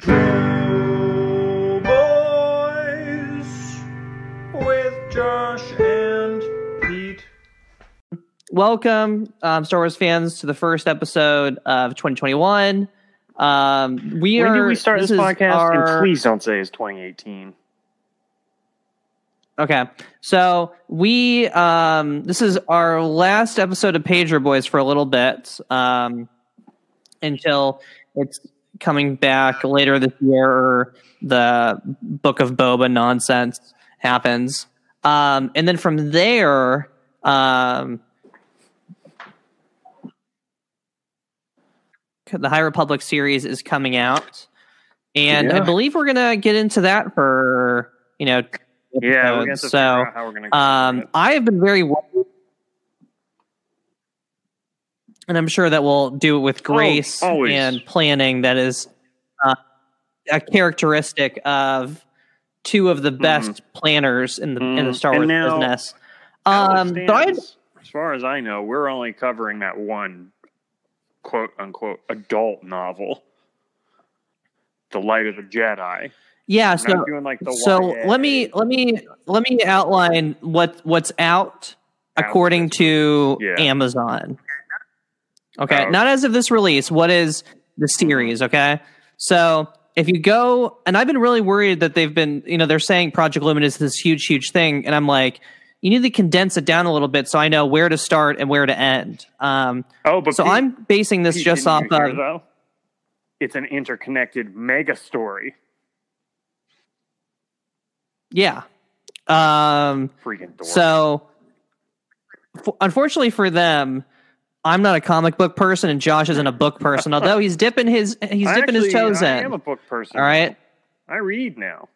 Pedro Boys with Josh and Pete. Welcome, um, Star Wars fans, to the first episode of 2021. Um, we When are. did we start this, is podcast? our- And please don't say it's 2018. Okay, so we um, this is our last episode of Pager Boys for a little bit um, until it's coming back later this year or the Book of Boba nonsense happens, um, and then from there. Um, the High Republic series is coming out, and I believe we're gonna get into that for you know Yeah, we're going to so, how we're going to. um, I have been very and I'm sure that we'll do it with grace always. and planning. That is uh, a characteristic of two of the best planners in the in the Mm, Star Wars now, business. Um, but as far as I know, we're only covering that one quote unquote adult novel, "The Light of the Jedi." yeah, so like the so YA. let me let me let me outline what what's out according to Yeah. Amazon. Okay, Oh. not as of this release. What is the series? Okay, so if you go, and I've been really worried that they've been, you know, they're saying Project Lumen is this huge, huge thing, and I'm like, you need to condense it down a little bit so I know where to start and where to end. Um, Oh, but so Pete- I'm basing this Pete, just off of though? It's an interconnected mega story. yeah. Um, Freaking dork. So, f- unfortunately for them, I'm not a comic book person, and Josh isn't a book person. although he's dipping his he's I dipping his toes I in. I am a book person. All right. I read now.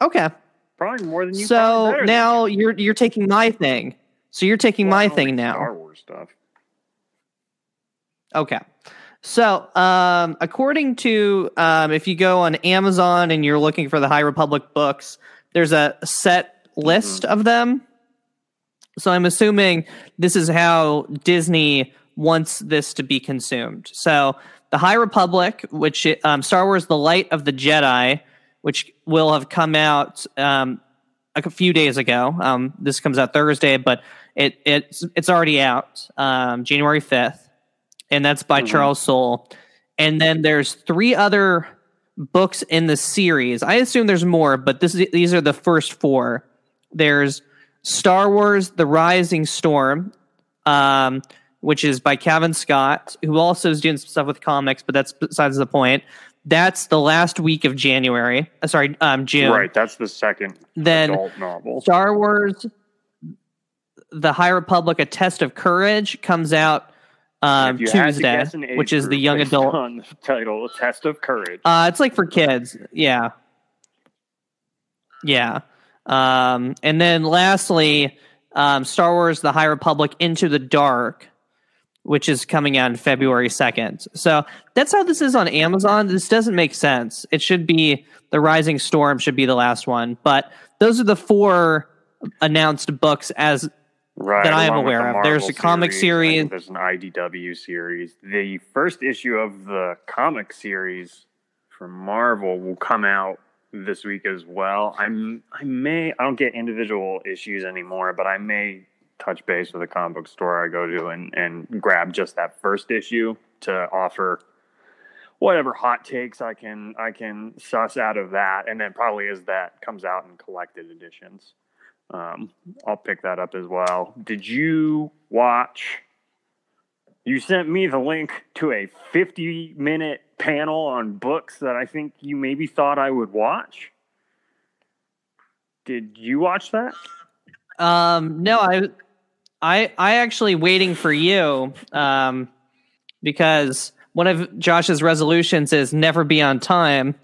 Okay. Probably more than you. So probably better than now you're you're taking my thing. So you're taking Well, my thing now. Star Wars stuff. Okay. So, um, according to um, if you go on Amazon and you're looking for the High Republic books, there's a set list of them. So I'm assuming this is how Disney wants this to be consumed. So the High Republic, which um, Star Wars: The Light of the Jedi, which will have come out um, a few days ago. Um, this comes out Thursday, but it it's it's already out um, January fifth and that's by Mhm. Charles Soule. And then there's three other books in the series. I assume there's more, but this is, these are the first four. There's Star Wars: The Rising Storm, um, which is by Cavan Scott, who also is doing some stuff with comics, but that's besides the point. That's the last week of January. Uh, sorry, um, June. Right, that's the second Then adult novel. Star Wars: The High Republic: A Test of Courage comes out um, If you had to Tuesday, guess an age which is the young adult. on the title, "A Test of Courage." Uh, it's like for kids. Yeah. Yeah. Um, and then lastly, um, Star Wars The High Republic Into the Dark, which is coming out in February 2nd. So that's how this is on Amazon. This doesn't make sense. It should be The Rising Storm, should be the last one. But those are the four announced books as right, that I am aware the of. There's a comic I series. There's an IDW series. The first issue of the comic series from Marvel will come out this week as well. I'm I may I don't get individual issues anymore, but I may touch base with a comic book store I go to and and grab just that first issue to offer whatever hot takes I can I can suss out of that, and then probably as that comes out in collected editions, um, I'll pick that up as well. Did you watch? You sent me the link to a 50 minute panel on books that I think you maybe thought I would watch. Did you watch that? Um, no, I, I, I actually waiting for you. Um, because one of Josh's resolutions is never be on time.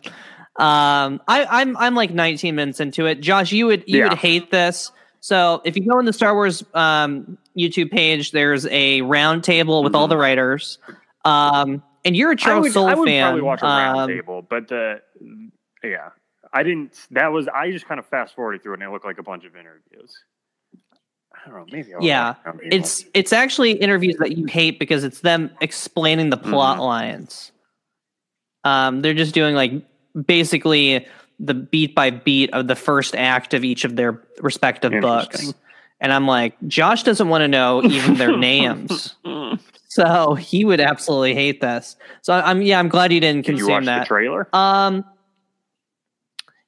Um, I, I'm, I'm like 19 minutes into it. Josh, you would, you Yeah. would hate this. So if you go in the Star Wars um, YouTube page, there's a round table with all the writers. Um, and you're a Charles would, Soule I would fan. probably watch a round Um, table, but the yeah, I didn't. That was I just kind of fast forwarded through it, and it looked like a bunch of interviews. I don't know. Maybe I'll Yeah, watch a round table. It's it's actually interviews that you hate because it's them explaining the plot Mhm. lines. Um, they're just doing like basically the beat by beat of the first act of each of their respective books. And I'm like, Josh doesn't want to know even their names. So he would absolutely hate this. So I'm yeah, I'm glad you didn't Did you consume watch the that. trailer? Um,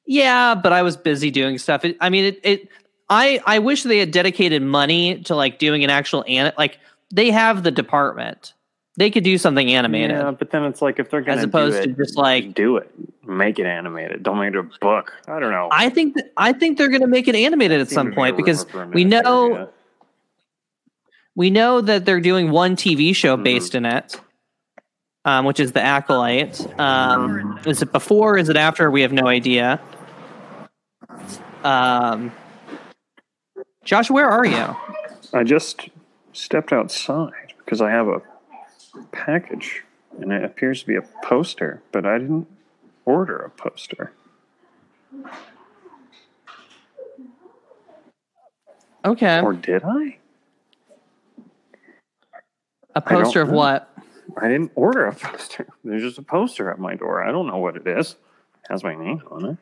yeah, but I was busy doing stuff. It, I mean, it, it. I I wish they had dedicated money to like doing an actual an like they have the department. They could do something animated Yeah, but then it's like if they're gonna as opposed do to just like. do it, make it animated. Don't make it a book. I don't know. I think that I think they're going to make it animated at some point because rumor for a we know yeah. we know that they're doing one TV show Mhm. based in it, um, which is the Acolyte. Um, is it before? Is it after? We have no idea. Um, Josh, where are you? I just stepped outside because I have a package and it appears to be a poster, but I didn't order a poster. Okay, Or did I? a poster of know. what? I didn't order a poster. There's just a poster at my door. I don't know what it is. It has my name on it.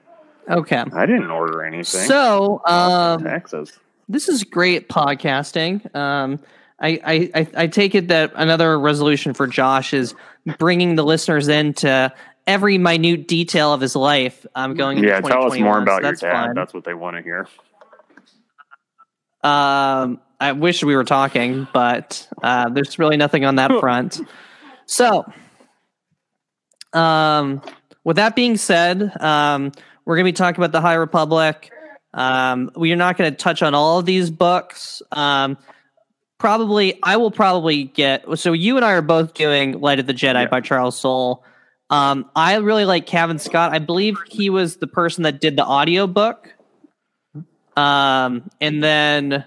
Okay, I didn't order anything. so um, Texas. this is great podcasting. Um, I, I, I, take it that another resolution for Josh is bringing the listeners into every minute detail of his life. I'm um, going into Yeah, tell us more 2021, about so your dad. fine. That's what they want to hear. Um, I wish we were talking, but uh, there's really nothing on that front. So, um, with that being said, um, we're going to be talking about the High Republic. Um, we are not going to touch on all of these books. Um, probably, I will probably get. So you and I are both doing Light of the Jedi Yeah. by Charles Soule. Um, I really like Cavan Scott. I believe he was the person that did the audiobook. Um, and then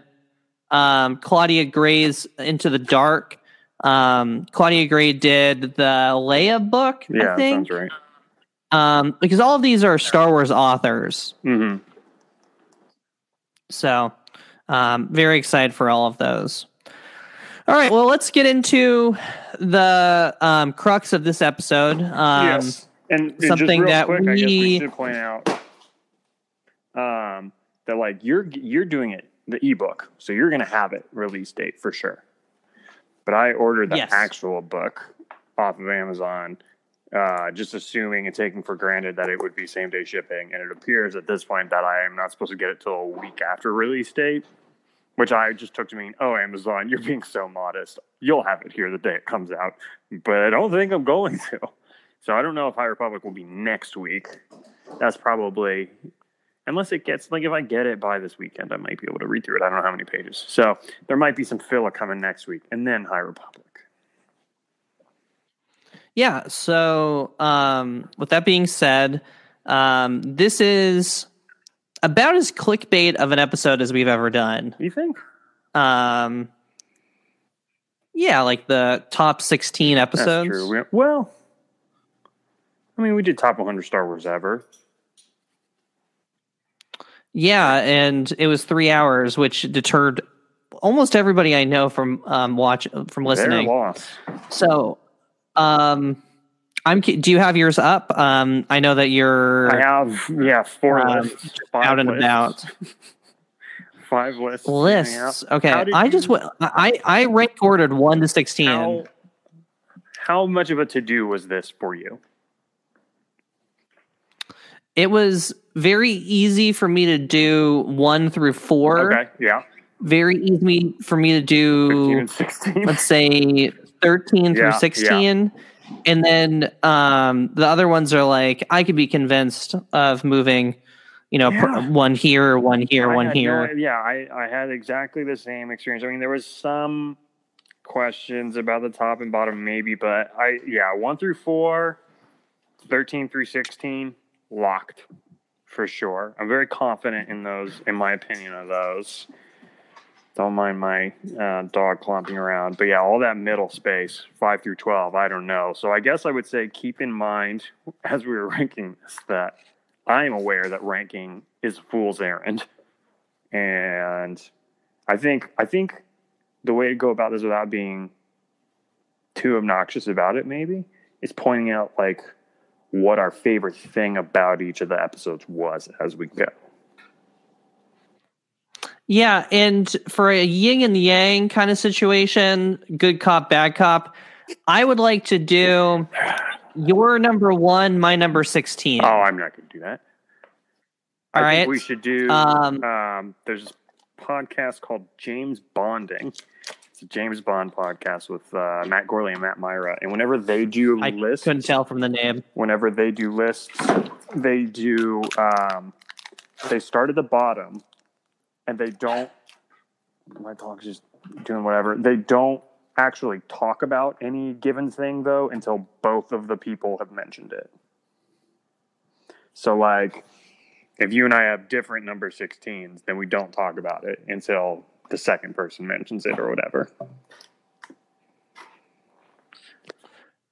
um, Claudia Gray's Into the Dark. Um, Claudia Gray did the Leia book, Yeah, I think. sounds right. Um, because all of these are Star Wars authors. hmm So, um, very excited for all of those. All right, well, let's get into the um, crux of this episode. Um, yes, and and something that quick, I guess we we- should point out um, that like you're you're doing it the ebook, so you're gonna have it release date for sure. But I ordered the Yes. actual book off of Amazon, uh, just assuming and taking for granted that it would be same day shipping, and it appears at this point that I am not supposed to get it till a week after release date. Which I just took to mean, oh, Amazon, you're being so modest. You'll have it here the day it comes out. But I don't think I'm going to. So I don't know if High Republic will be next week. That's probably unless it gets like if I get it by this weekend, I might be able to read through it. I don't know how many pages. So there might be some filler coming next week, and then High Republic. Yeah. So, um, with that being said, um, this is about as clickbait of an episode as we've ever done. You think? Um, yeah, like the top 16 episodes. That's true. We, well, I mean, we did top 100 Star Wars ever. Yeah, and it was three hours, which deterred almost everybody I know from um, watch from listening. So, um, I'm. Do you have yours up? Um, I know that you're I have yeah four Um, lists, out and lists, about. five lists. lists. Okay, I just you- I I rank ordered one to sixteen. How, how much of a to do was this for you? It was very easy for me to do one through four. Okay, yeah, Very easy for me to 15 do. and 16. let's say 13 Yeah, through yeah. 16 and then um the other ones are like i could be convinced of moving you know pr- Yeah. one here one here I one no here idea. yeah, I, I had exactly the same experience. I mean, there was some questions about the top and bottom, maybe, but I, yeah, one through four, 13 through 16, locked for sure. I'm very confident in those, in my opinion of those. Don't mind my uh, dog clomping around. But yeah, all that middle space, 5 through 12, I don't know. So I guess I would say keep in mind as we were ranking this that I am aware that ranking is a fool's errand. And I think I think the way to go about this without being too obnoxious about it maybe is pointing out like what our favorite thing about each of the episodes was as we go. Yeah, and for a yin and yang kind of situation, good cop, bad cop, I would like to do your number one, my number sixteen. Oh, I'm not going to do that. I All think we should do. Um, Um, there's this podcast called James Bonding. It's a James Bond podcast with uh, Matt Gourley and Matt Mira, and whenever they do I lists, couldn't tell from the name. whenever they do lists, they do um, they start at the bottom, and they don't. My dog's just doing whatever. They don't actually talk about any given thing though until both of the people have mentioned it. So like, if you and I have different number 16s, then we don't talk about it until the second person mentions it or whatever.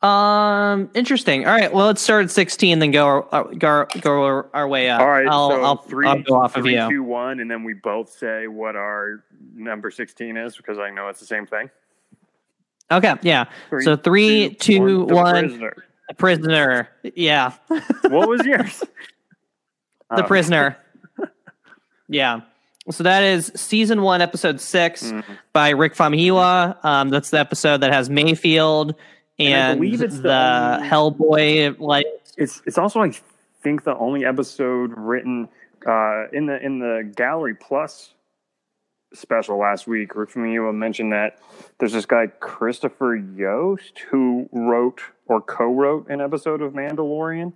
Um, interesting. All right, well, let's start at sixteen, then go our, go go our, way up. All right, I'll, so I'll, three, I'll go off of you. two, one, and then we both say what our number 16 is because I know it's the same thing. Okay, yeah. Three, so three, two, The one. prisoner. Prisoner. Yeah, What was yours? the Um, prisoner. yeah. So that is season one, episode six mm, by Rick Famuyiwa. Um, that's the episode that has Mayfeld And I believe it's the the, only- Hellboy. Like, It's it's also I think the only episode written uh, in the in the Gallery Plus special last week. Rick Famuyiwa mentioned that there's this guy Christopher Yost who wrote or co-wrote an episode of Mandalorian,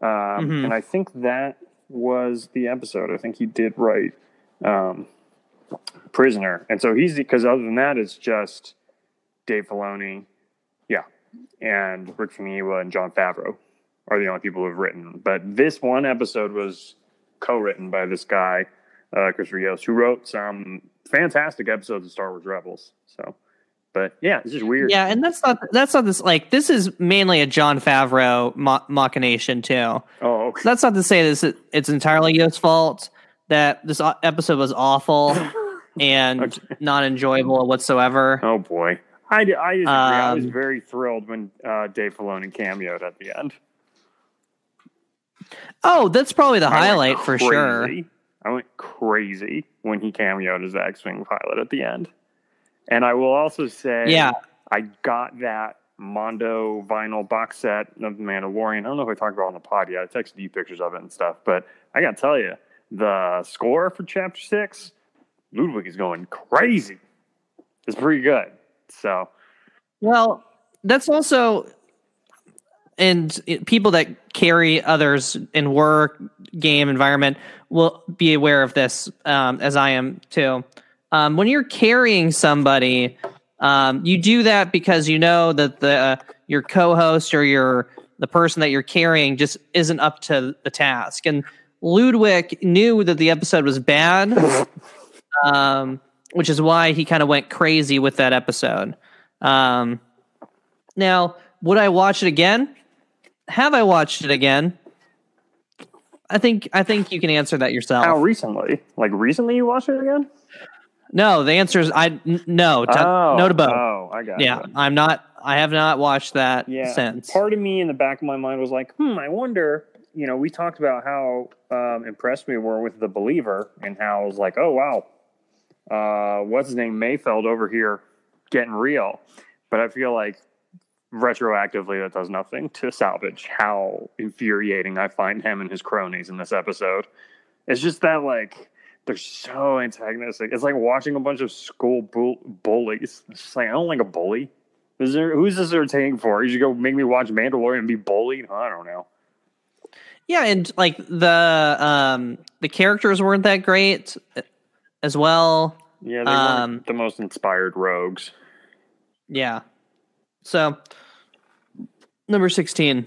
um, Mhm. and I think that was the episode. I think he did write um, Prisoner, and so he's because other than that, it's just Dave Filoni, and Rick Famuyiwa and Jon Favreau are the only people who've written. But this one episode was co-written by this guy, uh, Christopher Yost, who wrote some fantastic episodes of Star Wars Rebels. So, but yeah, it's just weird. yeah, and that's not that's not this like this is mainly a Jon Favreau mo- machination too. Oh, okay. So that's not to say this it's entirely Yo's fault that this episode was awful and Okay. not enjoyable whatsoever. Oh boy. I, I disagree. I was Um, very thrilled when uh, Dave Filoni cameoed at the end. Oh, that's probably the I highlight for sure. I went crazy when he cameoed as the X-wing pilot at the end. And I will also say, Yeah. I got that Mondo vinyl box set of The Mandalorian. I don't know if I talked about it on the pod yet. I texted you pictures of it and stuff, but I got to tell you, the score for Chapter Six, Ludwig is going crazy. It's pretty good. So Well, that's also and people that carry others in work game environment will be aware of this um, as I am too. Um, when you're carrying somebody, um, you do that because you know that the uh, your co-host or your the person that you're carrying just isn't up to the task. And Ludwig knew that the episode was bad, um, which is why he kind of went crazy with that episode. Um, now, would I watch it again? Have I watched it again? I think I think you can answer that yourself. how recently? Like recently you watched it again? No, the answer is I n- no to, oh, no to both. Oh, I got yeah, it. I'm not. I have not watched that yeah. since. Part of me in the back of my mind was like, hmm, I wonder. You know, we talked about how um, impressed we were with the believer and how I was like, oh wow, uh, what's his name Mayfeld over here getting real. But I feel like retroactively that does nothing to salvage how infuriating I find him and his cronies in this episode. It's just that like they're so antagonistic. It's like watching a bunch of school bull- bullies. It's just like I don't like a bully. Is there who's this entertaining for? You should go make me watch Mandalorian and be bullied? I don't know. Yeah, and like the um the characters weren't that great as well. Yeah, they Um, weren't the most inspired rogues. Yeah. So number 16.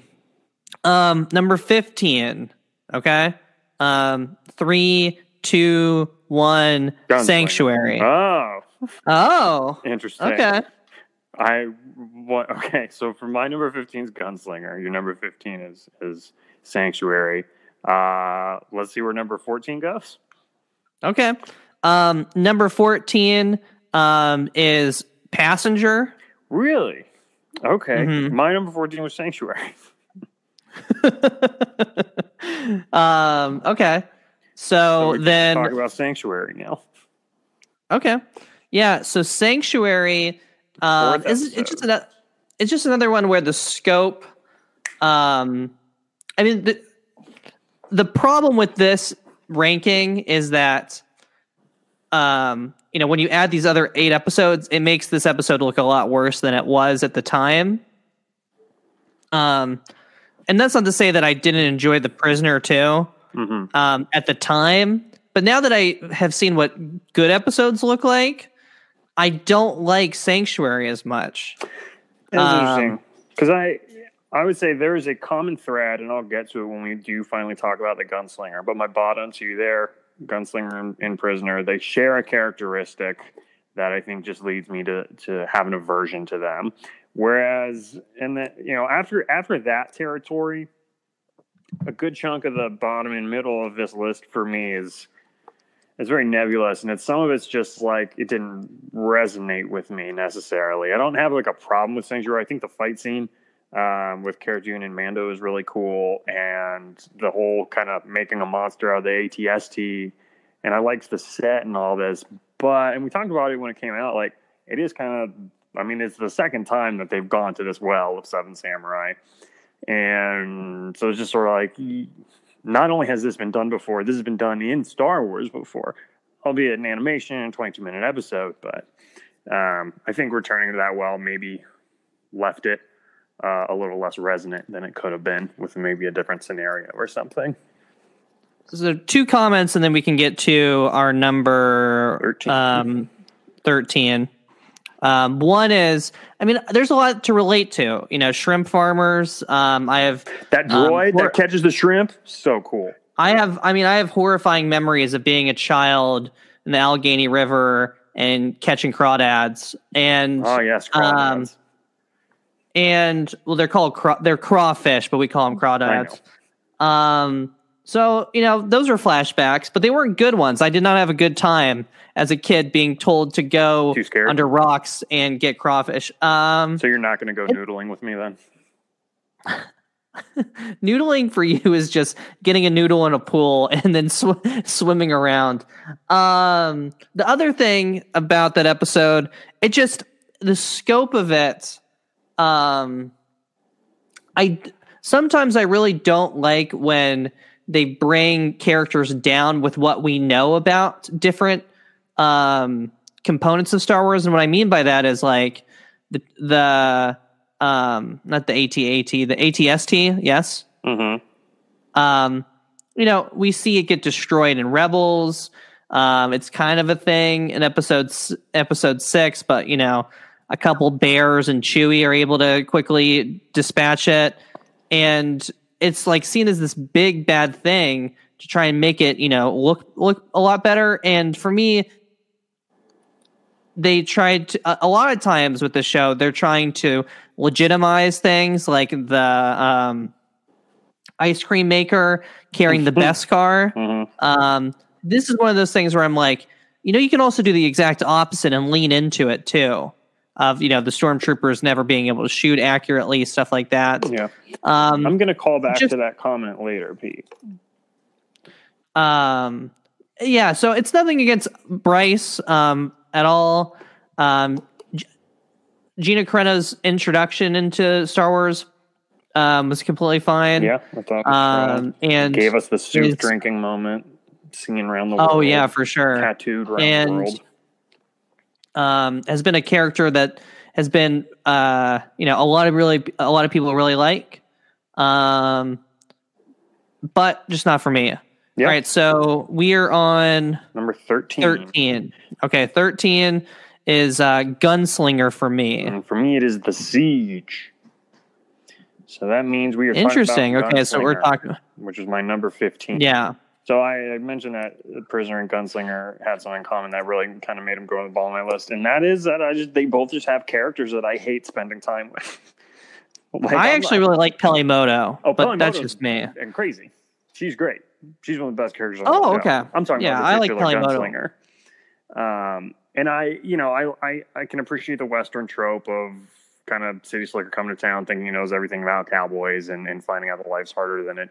Um number 15. Okay. Um three, two, one, Gunslinger. sanctuary. Oh, oh. interesting. Okay. I what okay, so for my number 15 is Gunslinger. Your number 15 is is Sanctuary. Uh let's see where number 14 goes. Okay. Um number 14 um is passenger. Really? Okay. Mhm. My number 14 was Sanctuary. um. Okay. So So then, talk about Sanctuary now. okay, yeah. So Sanctuary um, is it's just another, it's just another one where the scope. Um, I mean the the problem with this ranking is that, um, you know, when you add these other eight episodes, it makes this episode look a lot worse than it was at the time. Um, and that's not to say that I didn't enjoy The Prisoner too hmm um, at the time. But now that I have seen what good episodes look like, I don't like Sanctuary as much. Um, interesting because I I would say there is a common thread, and I'll get to it when we do finally talk about the gunslinger. But my bottom to you there, gunslinger and, and prisoner, they share a characteristic that I think just leads me to to have an aversion to them. Whereas, in the you know after after that territory, a good chunk of the bottom and middle of this list for me is is very nebulous, and it's some of it's just like it didn't resonate with me necessarily. I don't have like a problem with Sanctuary. I think the fight scene um, with Cara Dune and Mando is really cool, and the whole kind of making a monster out of the ATST, and I liked the set and all this. But and we talked about it when it came out. Like it is kind of, I mean, it's the second time that they've gone to this well of Seven Samurai, and so it's just sort of like not only has this been done before, this has been done in Star Wars before, albeit an animation 22 minute episode. But um, I think returning to that well maybe left it uh, a little less resonant than it could have been with maybe a different scenario or something. So two comments, and then we can get to our number 13. um, thirteen. Um, one is, I mean, there's a lot to relate to. You know, shrimp farmers. Um, I have That Um, droid or- that catches the shrimp, so cool. I have, I mean, I have horrifying memories of being a child in the Allegheny River and catching crawdads. And Oh yes, Um, crawdads. And well, they're called craw- they're crawfish, but we call them crawdads. Um, so you know, those are flashbacks, but they weren't good ones. I did not have a good time as a kid being told to go under rocks and get crawfish. Um, so you're not going to go noodling with me then? noodling for you is just getting a noodle in a pool and then sw- swimming around. Um, the other thing about that episode, it just the scope of it. Um, I sometimes I really don't like when they bring characters down with what we know about different um, components of Star Wars, and what I mean by that is like the the um, not the AT-AT, the ATST, yes. Mm-hmm. Um, you know, we see it get destroyed in Rebels. Um, it's kind of a thing in episode s- episode six, but you know, a couple bears and Chewie are able to quickly dispatch it, and it's like seen as this big bad thing to try and make it, you know, look look a lot better. And for me, they tried to, a, a lot of times with the show, they're trying to legitimize things like the um, ice cream maker carrying the best car. Mm-hmm. Um, this is one of those things where I'm like, you know, you can also do the exact opposite and lean into it too. Of you know the stormtroopers never being able to shoot accurately, stuff like that. Yeah, Um, I'm going to call back just- to that comment later, Pete. um, yeah, so it's nothing against Bryce um, at all. Um, G- Gina Carano's introduction into Star Wars um, was completely fine. Yeah, I thought Um, and gave us the soup drinking moment, singing around the world. oh yeah, for sure. tattooed around And- the world. Um, has been a character that has been uh, you know a lot of really a lot of people really like, um, but just not for me. Yeah. All right, so we are on Number thirteen. thirteen. Okay, thirteen is uh, gunslinger for me. And for me, it is the siege. So that means we are Interesting. Okay, so we're talking. which is my number fifteen. Yeah. So I, I mentioned that prisoner and gunslinger had something in common that really kind of made them go on the ball on my list, and that is that I just they both just have characters that I hate spending time with. Like, I I'm actually not- really like Peli Motto, Oh, but that's just me. and crazy. She's great. She's one of the best characters. On Oh, okay. I'm talking Yeah, about I like gunslinger. Um, and I, you know, I, I, I can appreciate the Western trope of kind of city slicker coming to town thinking he knows everything about cowboys and, and finding out that life's harder than it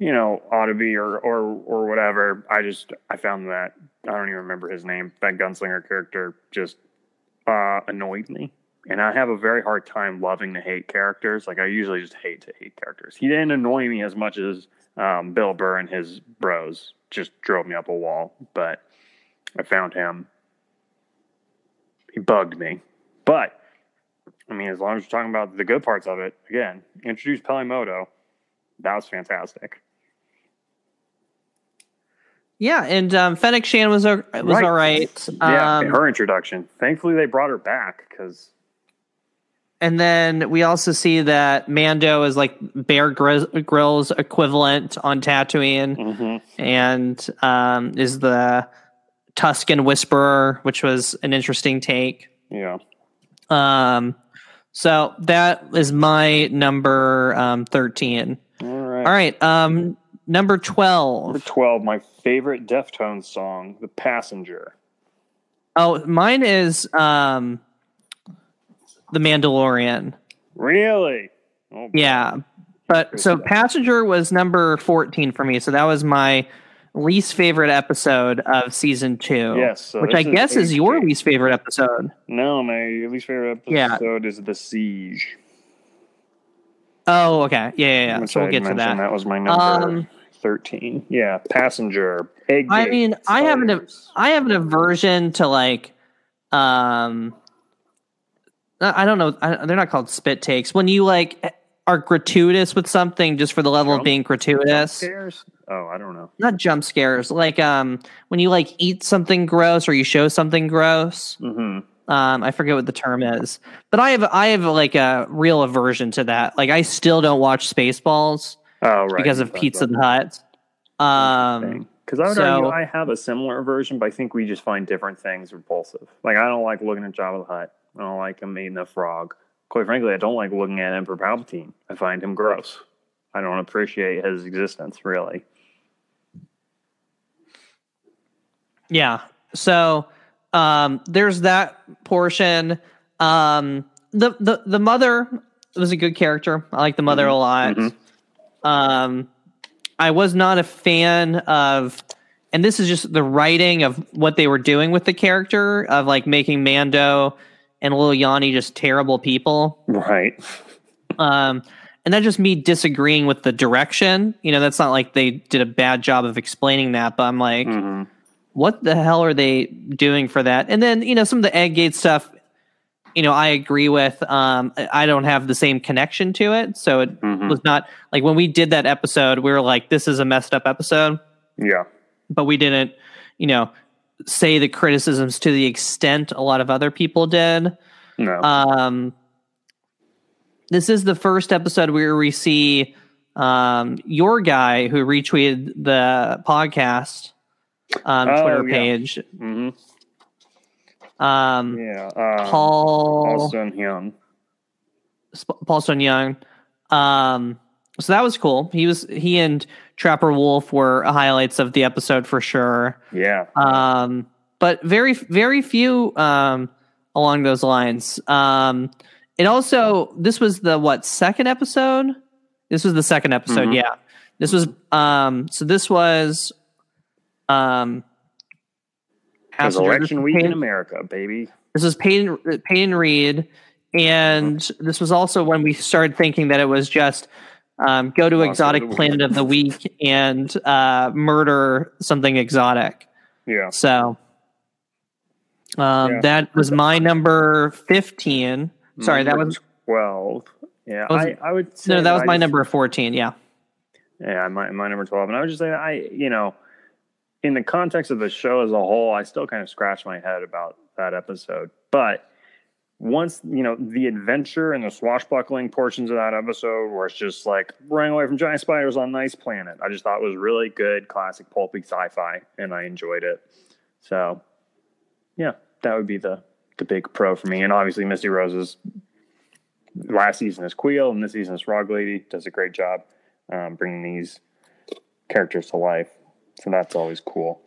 you know be or or or whatever. I just i found that i don't even remember his name that gunslinger character just uh annoyed me. And i have a very hard time loving to hate characters. Like i usually just hate to hate characters. He didn't annoy me as much as um, bill burr and his bros. Just drove me up a wall. But i found him. He bugged me. But I mean, as long as we're talking about the good parts of it, again, introduce Peli Motto. That was fantastic. Yeah, and um, Fennec Shand was was Right. all right. Yeah, Um, her introduction. Thankfully, they brought her back because and then we also see that Mando is like Bear Grizz- Grylls equivalent on Tatooine, mm-hmm. and um, is the Tusken Whisperer, which was an interesting take. yeah, Um, so that is my number um, thirteen. all right. All right, um, number 12. Number twelve. twelve, my favorite Deftones song, "The Passenger." Oh, mine is um, the Mandalorian. Really? Oh, Yeah. But so stuff. Passenger was number 14 for me. So that was my least favorite episode of season two. Yes, so which I is guess is your least favorite episode. No, my least favorite episode Yeah. is "The Siege." Oh, okay. Yeah, yeah, yeah. So we'll get to that. That was my number Um, thirteen. Yeah, "Passenger." Egg. I mean, I have an. I have an aversion to like um I don't know, I, they're not called spit takes. When you like are gratuitous with something just for the level of being gratuitous. Scares? Oh, I don't know. Not jump scares. Like um when you like eat something gross or you show something gross. Mm-hmm. Um, I forget what the term is, but I have I have like a real aversion to that. Like I still don't watch Spaceballs Oh, right. because of Pizza Hut. Um, because I would so- argue I have a similar version, but I think we just find different things repulsive. Like I don't like looking at Jabba the Hutt. I don't like him eating the frog. Quite frankly, I don't like looking at Emperor Palpatine. I find him gross. I don't appreciate his existence really. yeah. So um, there's that portion. Um, the the the mother was a good character. I like the mother a lot. Mhm. Um, I was not a fan of, and this is just the writing of what they were doing with the character of like making Mando and Lil Yanni just terrible people. Right. Um, and that's just me disagreeing with the direction. You know, that's not like they did a bad job of explaining that, but I'm like, hmm what the hell are they doing for that? And then, you know, some of the egg gate stuff, you know, I agree with. Um, I don't have the same connection to it. So it hmm was not like when we did that episode, we were like, this is a messed up episode, Yeah. but we didn't, you know, say the criticisms to the extent a lot of other people did. No. Um, this is the first episode where we see um, your guy who retweeted the podcast um, Oh, Twitter yeah. page, hmm um, Yeah. Uh, Paul Austin Hyun. Sp- Paul Stone Young. Um, so that was cool. He was he and Trapper Wolf were highlights of the episode for sure. Yeah. um, but very very few um, along those lines. Um, it also this was the what second episode? This was the second episode. Mhm. Yeah, this was um, so this was um, Passenger- election week in America, baby. this was Peyton Peyton Reed, and this was also when we started thinking that it was just um, go to of exotic planet of the week and uh, murder something exotic. Yeah. So um, Yeah. that was my number fifteen. Sorry, that was twelve. Yeah, Was- I, I would say no, that was I my just- number fourteen. Yeah, Yeah, my my number twelve, and I would just say I, you know, in the context of the show as a whole, I still kind of scratch my head about that episode. But once you know the adventure and the swashbuckling portions of that episode, where it's just like running away from giant spiders on nice planet, I just thought was really good, classic pulpy sci-fi, and I enjoyed it. So, yeah, that would be the the big pro for me, and obviously Misty Rosas last season is Kuiil, and this season is Frog Lady does a great job um, bringing these characters to life. So that's always cool.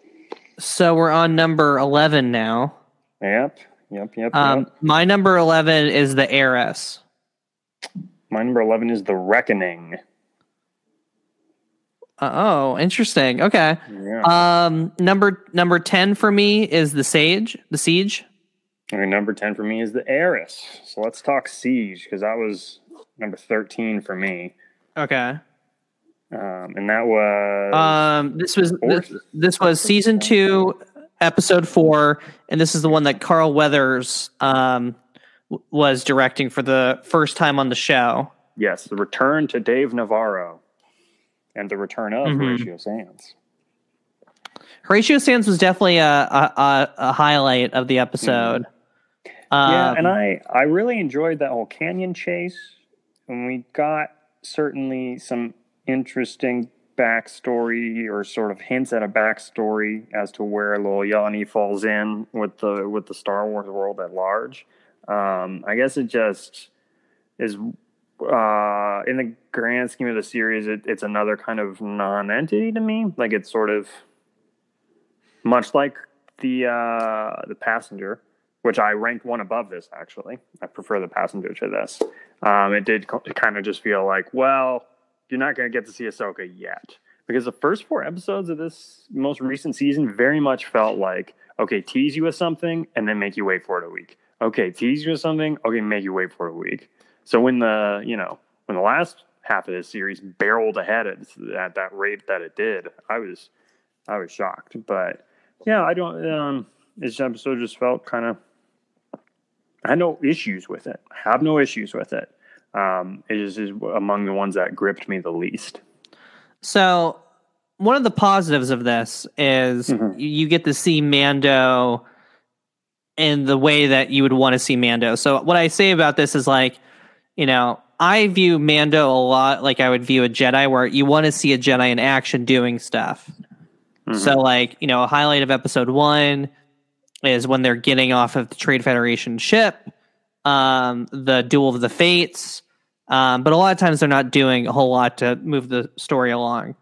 so we're on number eleven now. Yep. Yep, yep, Um, yep. my number eleven is the heiress. My number 11 is The Reckoning. Oh, interesting. Okay. Yeah. Um, number number ten for me is the sage, the siege. Okay, number 10 for me is The Heiress. So let's talk Siege because that was number 13 for me. Okay. Um, and that was. Um, this was this, this was season two, episode four, and this is the one that Carl Weathers um w- was directing for the first time on the show. yes, The Return to Dave Navarro and The Return of Mhm. Horatio Sanz. Horatio Sanz was definitely a a, a, highlight of the episode. yeah, Um, and I I really enjoyed that whole canyon chase, and we got certainly some interesting backstory or sort of hints at a backstory as to where Lil Yanni falls in with the with the Star Wars world at large. Um, I guess it just is uh, in the grand scheme of the series, it, it's another kind of non-entity to me. Like it's sort of much like the uh, the passenger, which I ranked one above this. Actually, I prefer the passenger to this. Um, it did kind of just feel like, well, you're not going to get to see Ahsoka yet because the first four episodes of this most recent season very much felt like, okay, tease you with something and then make you wait for it a week. Okay, tease you with something. Okay, make you wait for it a week. So when the you know when the last half of this series barreled ahead at, at that rate that it did, I was I was shocked. But yeah, I don't. Um, this episode just felt kind of. I had no issues with it. I have no issues with it. Um, is, is among the ones that gripped me the least. So one of the positives of this is Mhm. you get to see Mando in the way that you would want to see Mando. So what I say about this is like, you know, I view Mando a lot like I would view a Jedi, where you want to see a Jedi in action doing stuff. Mhm. So, like, you know, a highlight of episode one is when they're getting off of the Trade Federation ship, um, the Duel of the Fates. Um, but a lot of times they're not doing a whole lot to move the story along.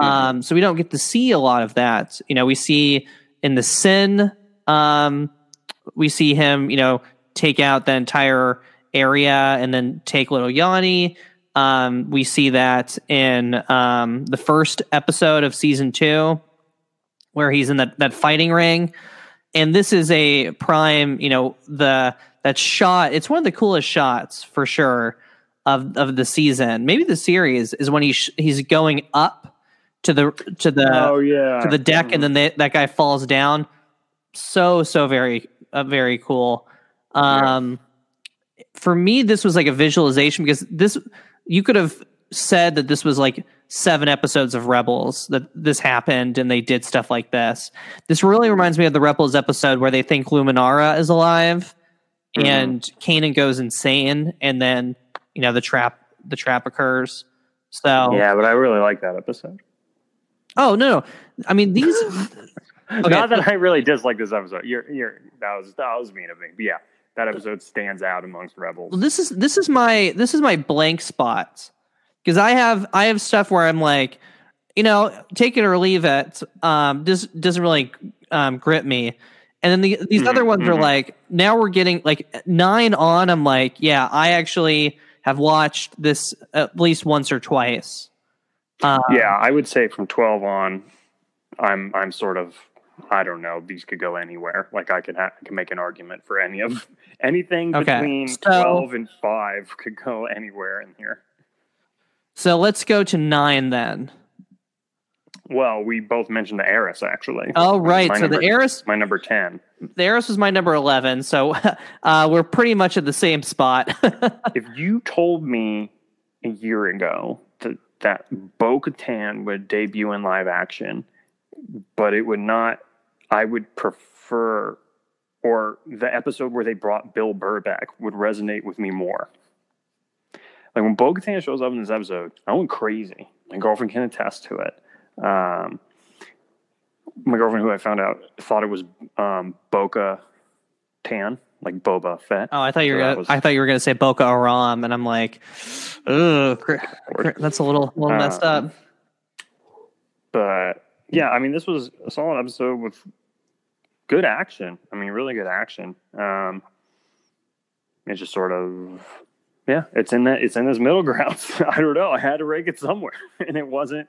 Um, so we don't get to see a lot of that. You know, we see in the Sin, um, we see him, you know, take out the entire area and then take little Yanni. Um, we see that in um, the first episode of season two, where he's in that, that fighting ring. And this is a prime, you know, the that shot. It's one of the coolest shots for sure of of the season, maybe the series, is when he's he's going up to the to the oh yeah, to the deck, and then they, that guy falls down. So so very uh, very cool. Um, For me, this was like a visualization because this you could have said that this was like seven episodes of Rebels that this happened and they did stuff like this. This really reminds me of the Rebels episode where they think Luminara is alive Mhm. and Kanan goes insane and then you know the trap the trap occurs. So yeah, but I really like that episode. oh no no I mean these Not that I really dislike this episode. You're, you're that was that was mean of me. But yeah, that episode stands out amongst rebels. Well, this is this is my this is my blank spots because I have I have stuff where I'm like, you know, take it or leave it. Um, this doesn't really um, grip me. And then the, these Mhm, other ones are mhm. like, now we're getting like nine on. I'm like, yeah, I actually have watched this at least once or twice. Uh, yeah, I would say from twelve on, I'm I'm sort of I don't know. These could go anywhere. Like I can ha- I can make an argument for any of anything Okay, between so- twelve and five could go anywhere in here. So let's go to nine then. Well, we both mentioned the heiress actually. Oh, right. My so the number- heiress My number ten. the heiress was my number 11. So uh, we're pretty much at the same spot. if you told me a year ago that that Bo Katan would debut in live action, but it would not, I would prefer, or the episode where they brought Bill Burr back would resonate with me more. Like when Bo Katan shows up in this episode, I went crazy. My girlfriend can attest to it. Um, my girlfriend, who I found out, thought it was um, Boca Tan, like Boba Fett. Oh, I thought you were. So Gonna, was- I thought you were going to say Boko Haram, and I'm like, ugh, that's a little, little messed Um, up. but yeah, I mean, this was a solid episode with good action. I mean, really good action. Um, it's just sort of yeah, it's in that it's in this middle ground. I don't know. I had to rank it somewhere, and it wasn't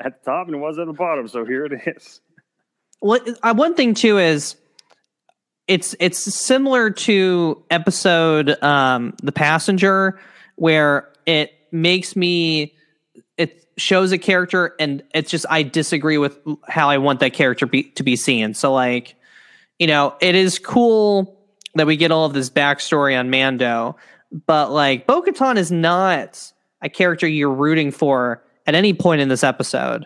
at the top, and it wasn't at the bottom. So here it is. What uh, one thing too is it's it's similar to episode um the passenger where it makes me it shows a character and it's just I disagree with how I want that character be, to be seen. So like, you know, it is cool that we get all of this backstory on Mando, but like Bo Katan is not a character you're rooting for at any point in this episode.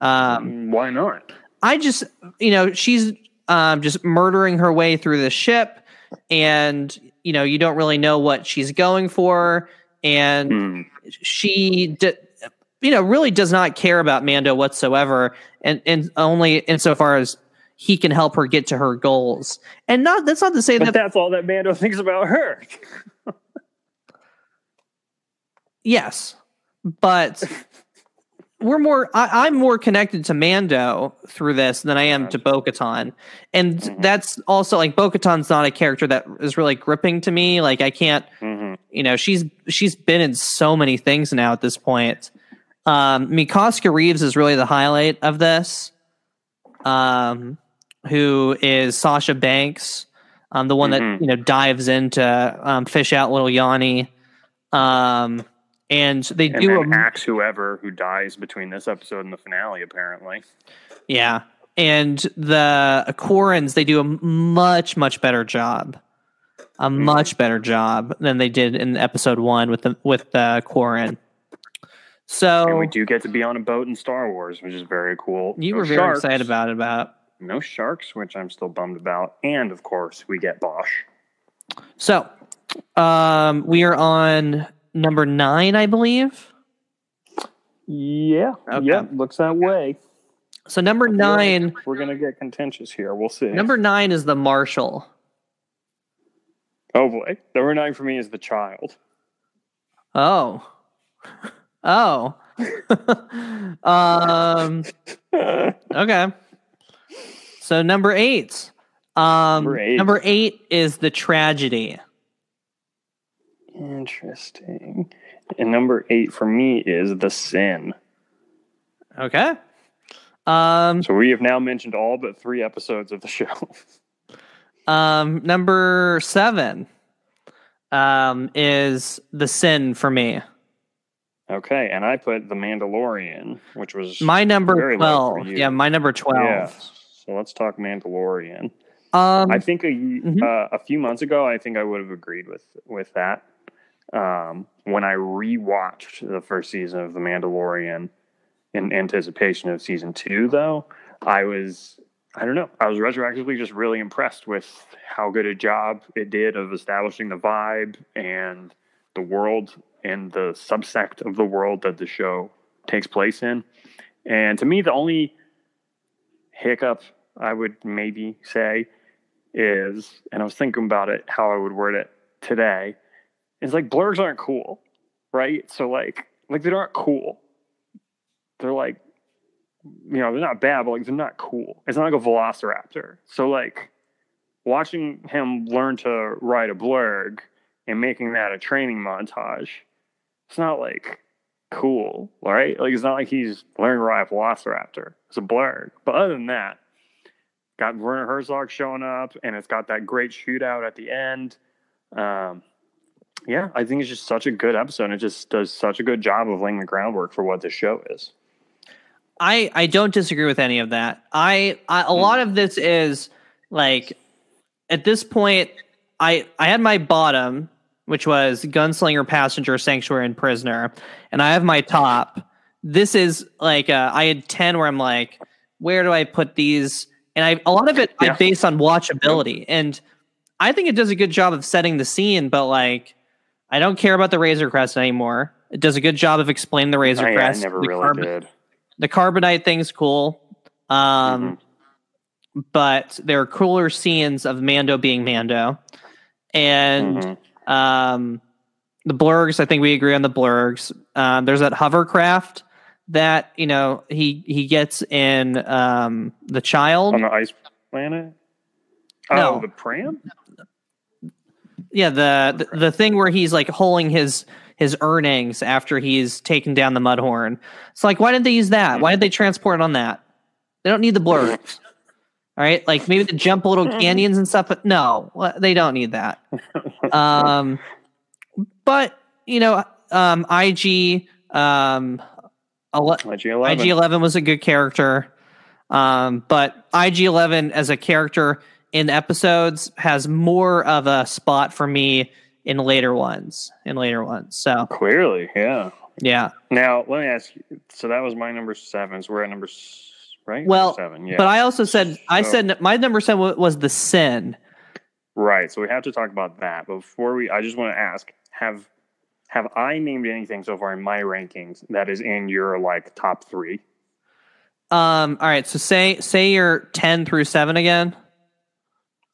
Um, Why not? I just, you know, she's um, just murdering her way through the ship, and you know, you don't really know what she's going for, and Hmm. she, d- you know, really does not care about Mando whatsoever, and and only insofar as he can help her get to her goals. And not that's not to say But that that's all that Mando thinks about her. Yes, but we're more. I, I'm more connected to Mando through this than I am to Bo-Katan, and Mhm. that's also like Bo-Katan's not a character that is really gripping to me. Like I can't, hmm you know, she's she's been in so many things now at this point. Um, mean, Reeves is really the highlight of this. Um, who is Sasha Banks, um, the one that Mhm. you know dives into um, fish out little Yanni. Um, and they And do a axe whoever who dies between this episode and the finale, apparently. yeah, and the Quarrens they do a much much better job, a Mm-hmm. much better job than they did in episode one with the with the Quarren. So And we do get to be on a boat in Star Wars, which is very cool. you No were very sharks. excited about it about. No sharks, which I'm still bummed about. And of course, we get Bosch. So, um, we are on number nine, I believe. Yeah. Okay. Yeah, looks that way. So number nine, We're gonna get contentious here. We'll see. number nine is the Marshall. Oh boy. Number nine for me is the child. Oh, oh. um. Okay. So number eight. Um, Number eight. number eight is the tragedy. Interesting. And number eight for me is the sin. Okay. Um, So we have now mentioned all but three episodes of the show. um, number seven um, is the sin for me. okay, and I put the Mandalorian, which was My number Very twelve. Yeah, my number twelve. Yeah. So let's talk Mandalorian. Um, I think a Mhm. uh, a few months ago, I think I would have agreed with with that. Um, when I rewatched the first season of The Mandalorian in anticipation of season two, though, I was I don't know. I was retroactively just really impressed with how good a job it did of establishing the vibe and the world and the subsect of the world that the show takes place in. And to me, the only hiccup I would maybe say is, and I was thinking about it, how I would word it today, is like blurgs aren't cool, right? So like, like they aren't cool. They're like, you know, they're not bad, but like they're not cool. It's not like a velociraptor. So like, watching him learn to ride a blurg and making that a training montage, it's not like cool, right? Like it's not like he's learning to ride a velociraptor. It's a blurg. But other than that, got Werner Herzog showing up, and it's got that great shootout at the end. Um, yeah, I think it's just such a good episode. It just does such a good job of laying the groundwork for what this show is. I I don't disagree with any of that. I, I a lot of this is like at this point I I had my bottom which was gunslinger passenger sanctuary and prisoner and I have my top. This is like uh, I had 10 where I'm like where do I put these and I a lot of it I Yeah. based on watchability and I think it does a good job of setting the scene but like I don't care about the Razor Crest anymore. It does a good job of explaining the Razor I, I Crest. never the really carbon- did. the carbonite thing's cool um Mm-hmm. but there are cooler scenes of mando being mando and Mhm. um the blurgs i think we agree on the blurgs um there's that hovercraft that you know he he gets in um the child On the ice, planet? No. Oh, the pram? Yeah, the, the the thing where he's like holding his his earnings after he's taken down the Mudhorn. It's like, why didn't they use that? Why did they transport on that? They don't need the blurgs. All right, like maybe the jump little canyons and stuff, but no, they don't need that. Um, but you know, um, IG um, ele- IG Eleven. IG Eleven was a good character, um, but IG Eleven as a character in episodes has more of a spot for me in later ones. In later ones, so Clearly, yeah. yeah. Now let me ask you. So that was my number seven. So we're at number right. Well, seven. Yeah. But I also said I said my number seven was the sin. Right. So we have to talk about that. But before we, I just want to ask: Have have I named anything so far in my rankings that is in your like top three? Um, all right, so say say you're ten through seven again.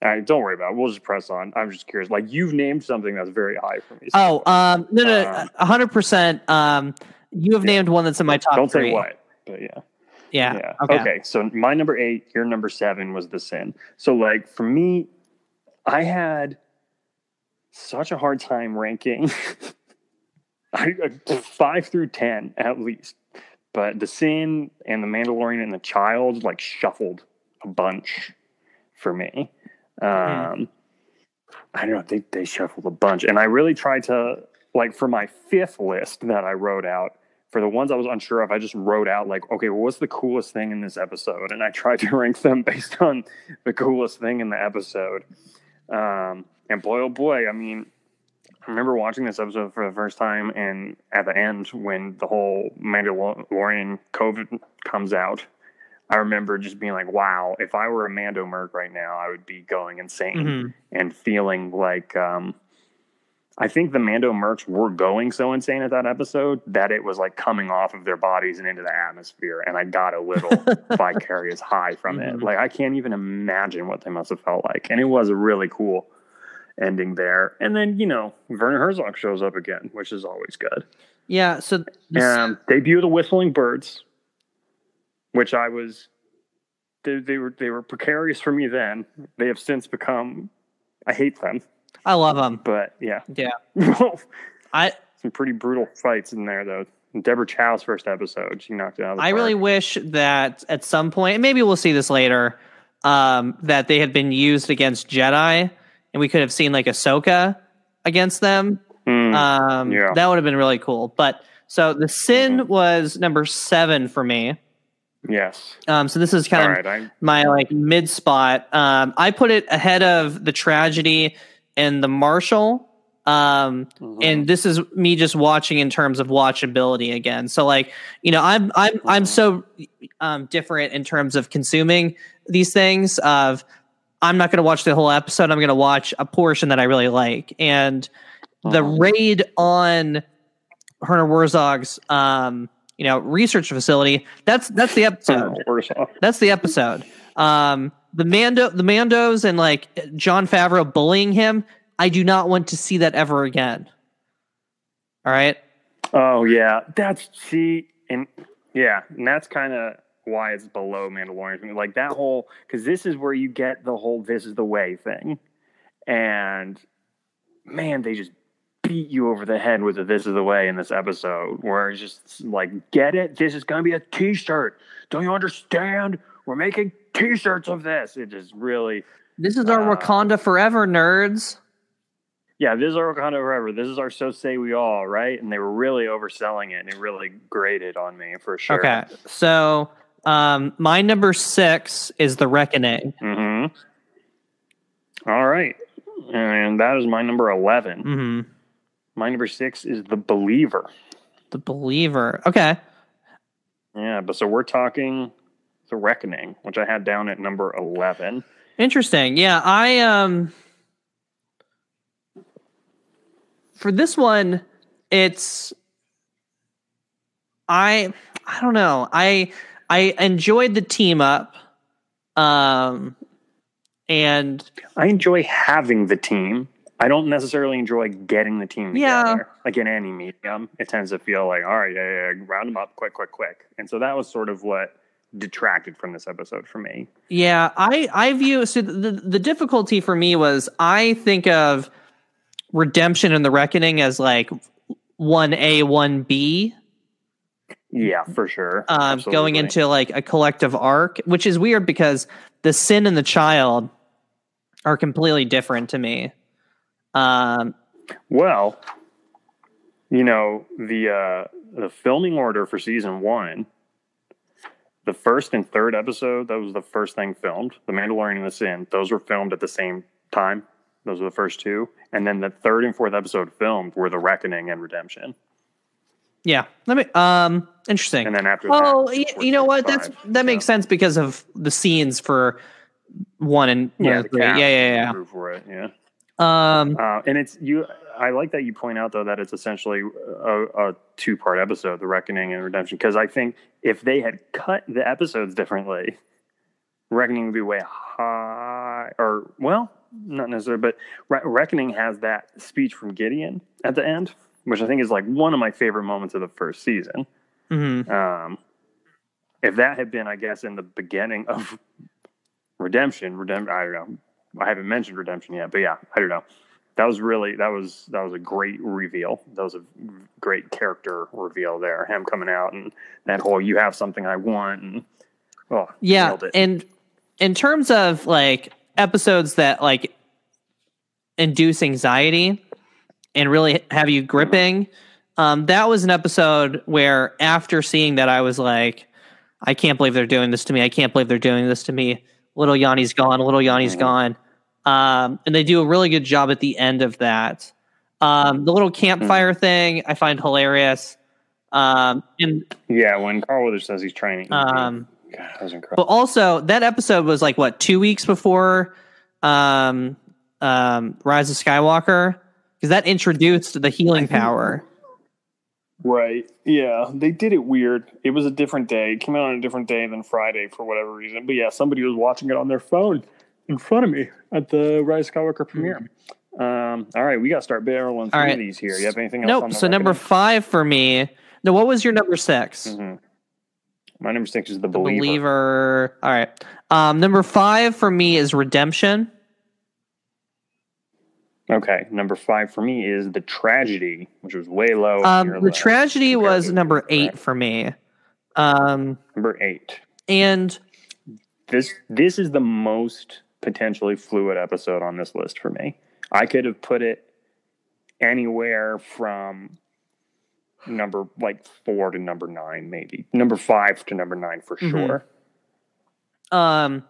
All right, don't worry about it. We'll just press on. I'm just curious. Like you've named something that's very high for me. Oh, um, no, no, Um, a hundred percent. Um, you have yeah. named one that's in my top don't three. say what. But yeah. Yeah. Yeah. Okay. Okay. So my number eight, your number seven was the sin. So like for me, I had such a hard time ranking uh, five through ten at least. But the sin and the Mandalorian and the child like shuffled a bunch for me. Um, I don't know. They they shuffled a bunch, and I really tried to like for my fifth list that I wrote out for the ones I was unsure of, I just wrote out like, okay, well, what's the coolest thing in this episode? And I tried to rank them based on the coolest thing in the episode. Um, and boy, oh boy, I mean, I remember watching this episode for the first time, and at the end, when the whole Mandalorian covert comes out, I remember just being like, wow, if I were a Mando Merc right now, I would be going insane Mhm. and feeling like um I think the Mando mercs were going so insane at that episode that it was like coming off of their bodies and into the atmosphere and I got a little vicarious high from Mhm. it. Like I can't even imagine what they must have felt like. And it was really cool ending there. And then, you know, Werner Herzog shows up again, which is always good. Yeah. So the Um, debut of the Whistling Birds, which I was they, they were they were precarious for me then. They have since become I hate them. I love them. But yeah. Yeah. I some pretty brutal fights in there though. Deborah Chow's first episode, she knocked it out of the I park. really wish that at some point, and maybe we'll see this later, um, that they had been used against Jedi, and we could have seen like Ahsoka against them. Mm, Um, Yeah. That would have been really cool. But so the sin Mhm. was number seven for me. yes. Um, so this is All kind of right. My like mid spot. Um, I put it ahead of the tragedy and the Marshall. Um, mhm. and this is me just watching in terms of watchability again. So like, you know, I'm I'm I'm Mhm. so um different in terms of consuming these things of I'm not going to watch the whole episode. I'm going to watch a portion that I really like. And the raid on Herner Wurzog's um, you know, research facility, that's that's the episode. That's the episode. Um, the Mando, the Mandos, and like Jon Favreau bullying him. I do not want to see that ever again. All right. Oh yeah, that's see, and yeah, and that's kind of why it's below Mandalorian. Like that whole because this is where you get the whole "this is the way" thing, and man, they just beat you over the head with the "this is the way" in this episode, where it's just like, get it? This is gonna be a T-shirt. Don't you understand? We're making T-shirts of this. It just really. This is our Uh, Wakanda forever, nerds. Yeah, this is our Wakanda forever. This is our so say we all, right? And they were really overselling it, and it really grated on me for sure. Okay. So, um, my number six is the Reckoning. Mm-hmm. All right, and that is my number eleven. Mm-hmm. My number six is the Believer. The Believer. Okay. Yeah, but so we're talking the Reckoning, which I had down at number eleven. Interesting. Yeah, I um for this one it's I I don't know. I I enjoyed the team up um and I enjoy having the team. I don't necessarily enjoy getting the team Yeah. together. Like in any medium, it tends to feel like, all right, yeah, yeah, yeah, round them up, quick, quick, quick. And so that was sort of what detracted from this episode for me. Yeah, I I view so the the difficulty for me was I think of redemption and the reckoning as like one A one B Yeah, for sure. um, going into like a collective arc, which is weird because the sin and the child are completely different to me. Um, Well, you know the uh, the filming order for season one. The first and third episode, that was the first thing filmed. The Mandalorian and the Sin, those were filmed at the same time. Those were the first two, and then the third and fourth episode filmed were the Reckoning and Redemption. Yeah, let me. Um, interesting. And then after Oh, that, y- were you know what? That's five. that makes sense because of the scenes for one and yeah, know, the three. cast Yeah, yeah, the For it, yeah. yeah. Um, Uh, and it's you. I like that you point out though that it's essentially a, a two part episode, the reckoning and redemption. Because I think if they had cut the episodes differently, reckoning would be way high. Or well, not necessarily, but Re- reckoning has that speech from Gideon at the end, which I think is like one of my favorite moments of the first season. mhm. Um, if that had been, I guess, in the beginning of Redemption, Redemption, I don't know. I haven't mentioned Redemption yet, but yeah, I don't know. That was really that was that was a great reveal. That was a great character reveal there. Him coming out and that whole "you have something I want" and oh Yeah, and in terms of like episodes that like induce anxiety and really have you gripping, um, that was an episode where after seeing that, I was like, I can't believe they're doing this to me. I can't believe they're doing this to me. Little Yanni's gone. Little Yanni's gone. Um, and they do a really good job at the end of that. Um, the little campfire thing I find hilarious. Um, and yeah, when Carl Weathers says he's training, um, God, that was incredible. but also that episode was like what two weeks before um, um, Rise of Skywalker because that introduced the healing power. Right. Yeah. They did it weird. It was a different day. It came out on a different day than Friday for whatever reason. But yeah, somebody was watching it on their phone in front of me at the Rise Skywalker premiere. Um, all right, we got to start barreling through right. these here. You have anything else? on Nope. So number five for me. No, what was your number 6 Mhm. My number six is the, The believer. believer. All right. Um, number five for me is redemption. Okay, number five for me is the tragedy, which was way low. Um, the tragedy was number eight for me. Um, Number eight. and This this is the most potentially fluid episode on this list for me. I could have put it anywhere from number like four to number nine, maybe number five to number nine for Mhm. sure. Um,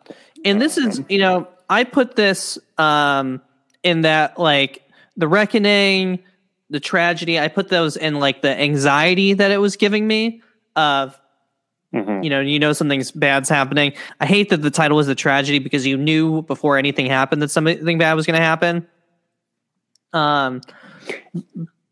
and this is, you know, I put this um in that like the reckoning, the tragedy. I put those in like the anxiety that it was giving me of Mhm. you know you know something's bad's happening. I hate that the title was the tragedy because you knew before anything happened that something bad was going to happen. Um,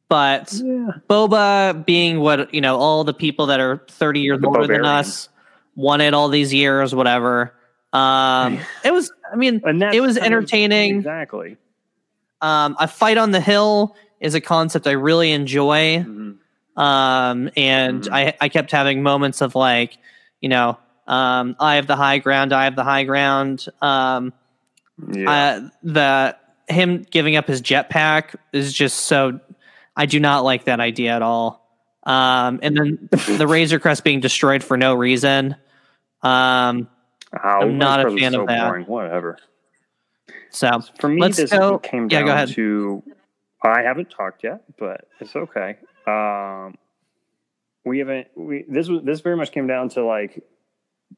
but Yeah. Boba being what you know, all the people that are thirty years The older than us wanted all these years, whatever. Um, it was. I mean, And it was kind of- entertaining. exactly. Um, a fight on the hill is a concept I really enjoy. Mhm. Um, and Mhm. I I kept having moments of like, you know, um, I have the high ground. I have the high ground. Um, Yeah. uh, the him giving up his jetpack is just so. I do not like that idea at all. Um, and then the Razor Crest being destroyed for no reason. Um, Oh, I'm not a West Coast is fan of that. Boring. Whatever. So For me, Let's this go- came yeah, down go ahead. to. I haven't talked yet, but it's okay. Um, we haven't. We this was this very much came down to like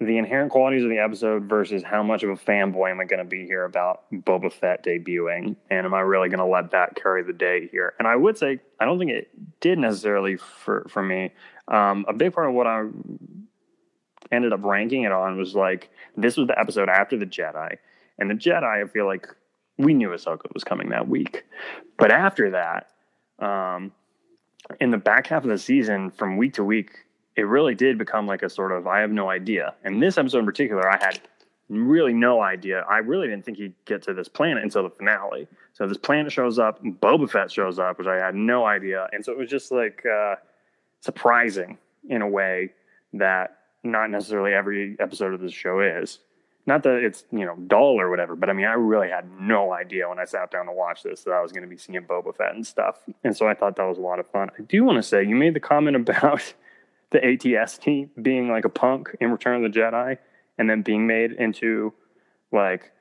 the inherent qualities of the episode versus how much of a fanboy am I going to be here about Boba Fett debuting, and am I really going to let that carry the day here? And I would say I don't think it did necessarily for for me. Um, a big part of what I ended up ranking it on was like this was the episode after the Jedi, and the Jedi. I feel like we knew Ahsoka was coming that week, but after that, um, in the back half of the season, from week to week, it really did become like a sort of I have no idea. And this episode in particular, I had really no idea. I really didn't think he'd get to this planet until the finale. So this planet shows up, Boba Fett shows up, which I had no idea, and so it was just like uh, surprising in a way that not necessarily every episode of this show is. Not that it's you know dull or whatever, but I mean I really had no idea when I sat down to watch this that I was going to be seeing Boba Fett and stuff, and so I thought that was a lot of fun. I do want to say you made the comment about the ATST being like a punk in Return of the Jedi, and then being made into like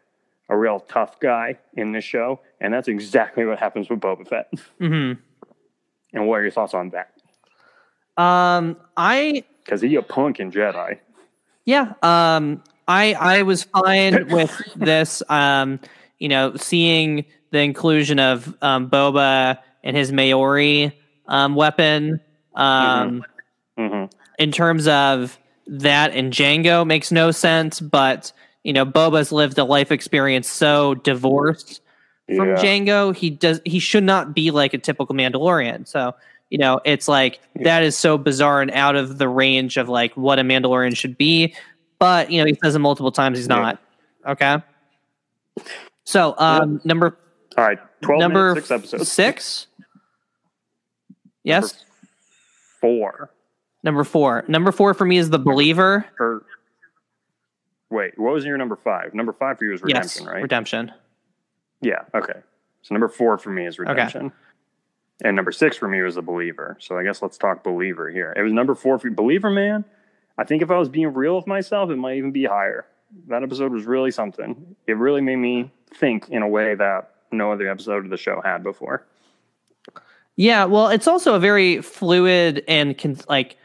a real tough guy in this show, and that's exactly what happens with Boba Fett. hmm And what are your thoughts on that? Um, I Because he a punk in Jedi. Yeah, um, I I was fine with this. Um, you know, seeing the inclusion of um, Boba and his Maori um, weapon. Um, hmm In terms of that and Django makes no sense, but you know, Boba's lived a life experience so divorced from Yeah. Django. He does he should not be like a typical Mandalorian. So you know, it's like that is so bizarre and out of the range of like what a Mandalorian should be. But you know, he says it multiple times. He's Yeah. not okay. So um, number All right, twelve number minutes, six episodes. six. Yes, Four. number four. Number four for me is the believer. Or wait, what was your number five? Number five for you is redemption, yes, right? redemption. yeah. Okay. So number four for me is redemption. And number six for me was the believer. So I guess let's talk believer here. It was number four for you. Believer, man. I think if I was being real with myself, it might even be higher. That episode was really something. It really made me think in a way that no other episode of the show had before. Yeah, well, it's also a very fluid and con- like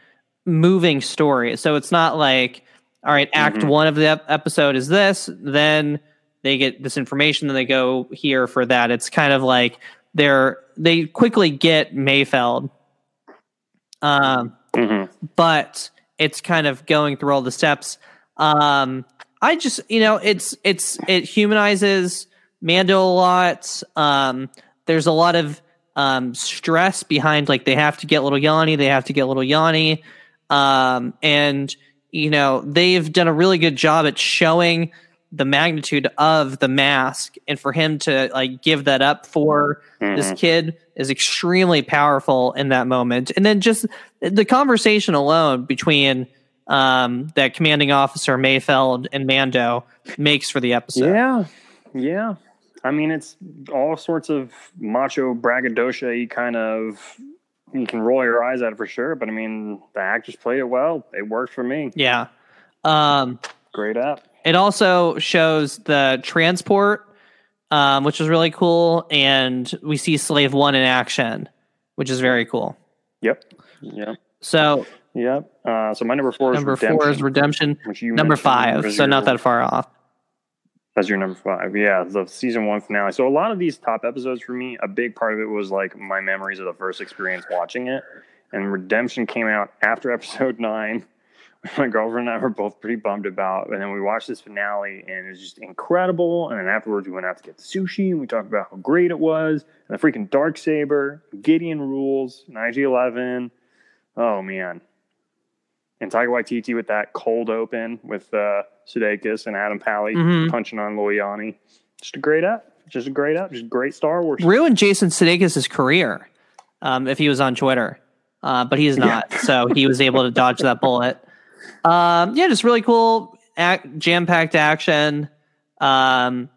moving story. So it's not like, all right, act Mhm. one of the ep- episode is this, then they get this information, then they go here for that. It's kind of like they're they quickly get Mayfeld, um, hmm but it's kind of going through all the steps. Um, I just, you know, it's it's it humanizes Mando a lot. Um, there's a lot of um, stress behind like they have to get little Yanni, they have to get little Yanni, um, and you know they've done a really good job at showing the magnitude of the mask, and for him to like give that up for this kid is extremely powerful in that moment. And then just the conversation alone between um, that commanding officer Mayfeld and Mando makes for the episode. Yeah, yeah. I mean, it's all sorts of macho braggadocio kind of. You can roll your eyes at it for sure, but I mean, the actors played it well. It worked for me. Yeah. Um, Great app. It also shows the transport, um, which is really cool, and we see Slave One in action, which is very cool. Yep. Yep. So Yep. Uh, so my number four is number redemption, four is redemption. which you Number five, so not that far off. That's your number five. Yeah, the season one finale. So a lot of these top episodes for me, a big part of it was like my memories of the first experience watching it. And Redemption came out after episode nine. My girlfriend and I were both pretty bummed about. And then we watched this finale and it was just incredible. And then afterwards we went out to get the sushi and we talked about how great it was. And the freaking dark saber, Gideon rules, and IG Eleven. Oh man. And Taika Waititi with that cold open with uh, Sudeikis and Adam Pally Mhm. punching on Loyani. Just a great up. Just a great up. Just great Star Wars. ruined Jason Sudeikis' career um, if he was on Twitter, uh, but he's not. so he was able to dodge that bullet. Um, yeah, just really cool, act, jam-packed action. Um,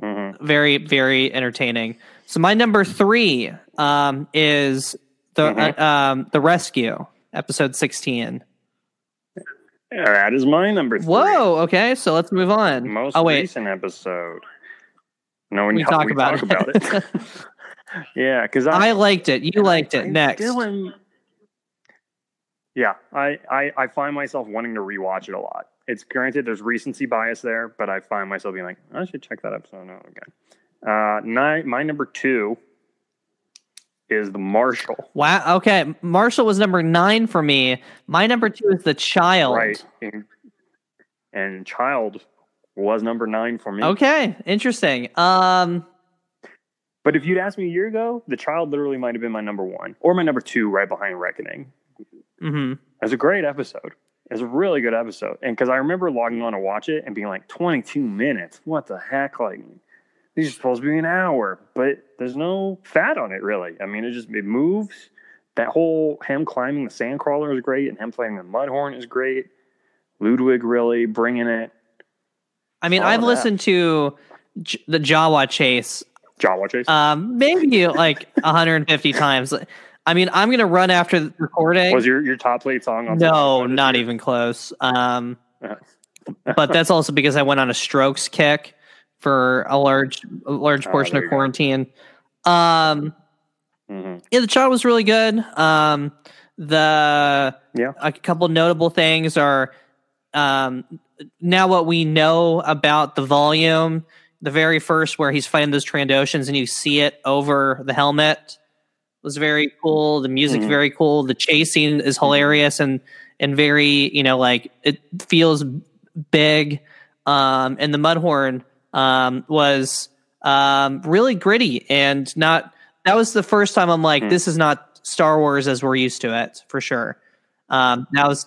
Mhm. very, very entertaining. So my number three um, is the Mhm. uh, um, the rescue episode sixteen. That is my number three. Whoa. Okay, so let's move on. Most oh wait, recent episode. No, when We talk we about talk it. about it. yeah, because I liked it. You liked it. I Next. am- yeah, I, I I find myself wanting to rewatch it a lot. It's granted there's recency bias there, but I find myself being like, I should check that episode out again. Uh, nine, my number two is the Marshall. Wow. Okay. Marshall was number nine for me. My number two is the child. Right. And, and Child was number nine for me. Okay. Interesting. Um. But if you'd asked me a year ago, The Child literally might have been my number one or my number two right behind Reckoning. Mhm. It's a great episode. It's a really good episode. And because I remember logging on to watch it and being like, 22 minutes? What the heck? Like, these are supposed to be an hour, but there's no fat on it, really. I mean, it just, it moves. That whole him climbing the sandcrawler is great and him playing the mudhorn is great. Ludwig really bringing it. I mean, All I've listened to J- the Jawa Chase Jawa Chase. um, maybe like 150 times. I mean, I'm gonna run after the recording. was your your top played song on no, not even close. Um, but that's also because I went on a strokes kick for a large a large Oh, portion of quarantine. Um, Mhm. yeah, the shot was really good. Um, the Yeah. a couple notable things are um, now what we know about the volume. The very first where he's fighting those Trandoshans and you see it over the helmet was very cool. The music's Mhm. very cool. The chasing is hilarious and and very you know like it feels big. Um, and the Mudhorn um, was um, really gritty and not. That was the first time I'm like, Hmm. this is not Star Wars as we're used to it for sure. Um, that was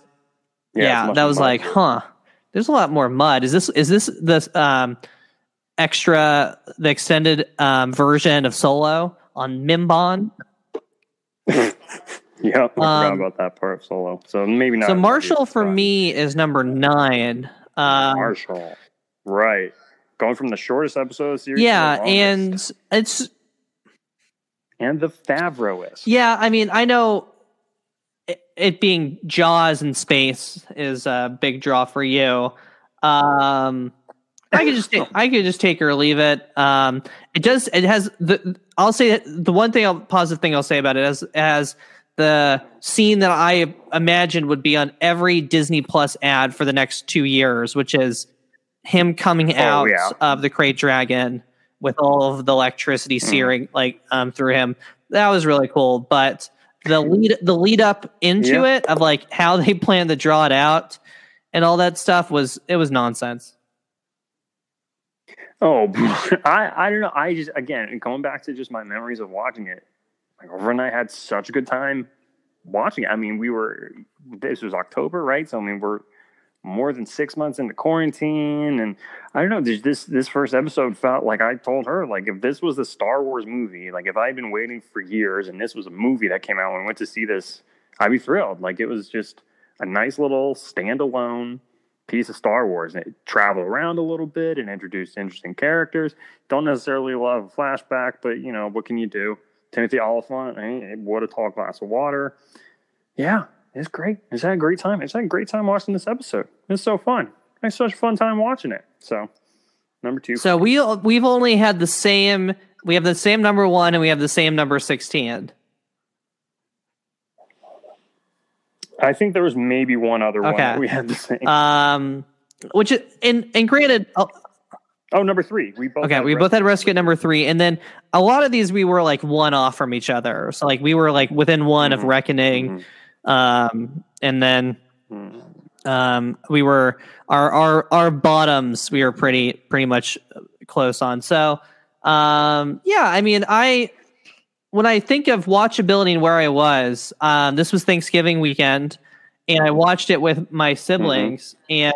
yeah, much that was more like, huh. There's a lot more mud. Is this is this the um, extra the extended um, version of Solo on Mimban? Yeah, I forgot Um, about that part of solo. So maybe not. so Marshall for me is number nine. Um, Marshall, right? Going from the shortest episode of the series. yeah, and it's and the Favreauist. Yeah, I mean, I know it, it being Jaws in space is a big draw for you. Um, I could just take, I could just take or leave it. Um, it does. It has the. I'll say that the one thing, I'll, positive thing I'll say about it is as as the scene that I imagined would be on every Disney Plus ad for the next two years, which is him coming out Oh, yeah. of the crate dragon with all of the electricity Mm-hmm. searing like um, through him. That was really cool. But the lead the lead up into Yeah. it of like how they planned to draw it out and all that stuff was it was nonsense. Oh, I I don't know. I just again going back to just my memories of watching it. My girlfriend and I had such a good time watching it. I mean, we were this was October, right? So I mean, we're more than six months into quarantine, and I don't know. This this first episode felt like I told her like if this was the Star Wars movie, like if I had been waiting for years and this was a movie that came out and we went to see this, I'd be thrilled. Like it was just a nice little standalone piece of Star Wars. And it traveled around a little bit and introduce interesting characters. Don't necessarily love a flashback, but you know, what can you do? Timothy Olyphant, eh, what a tall glass of water. Yeah, it's great. It's had a great time. It's had a great time watching this episode. It's so fun. I had such a fun time watching it. So, number two. So we we've only had the same we have the same number one and we have the same number sixteen. I think there was maybe one other one that we had the same. Um, which is and and granted, oh, oh, number three. We both. okay, we both had rescue at number three, and then a lot of these we were like one off from each other. So like we were like within one of Mhm. reckoning, um, and then Mhm. um, we were our our our bottoms we were pretty pretty much close on. So um, yeah, I mean I when I think of watchability and where I was, um, this was Thanksgiving weekend, and I watched it with my siblings, and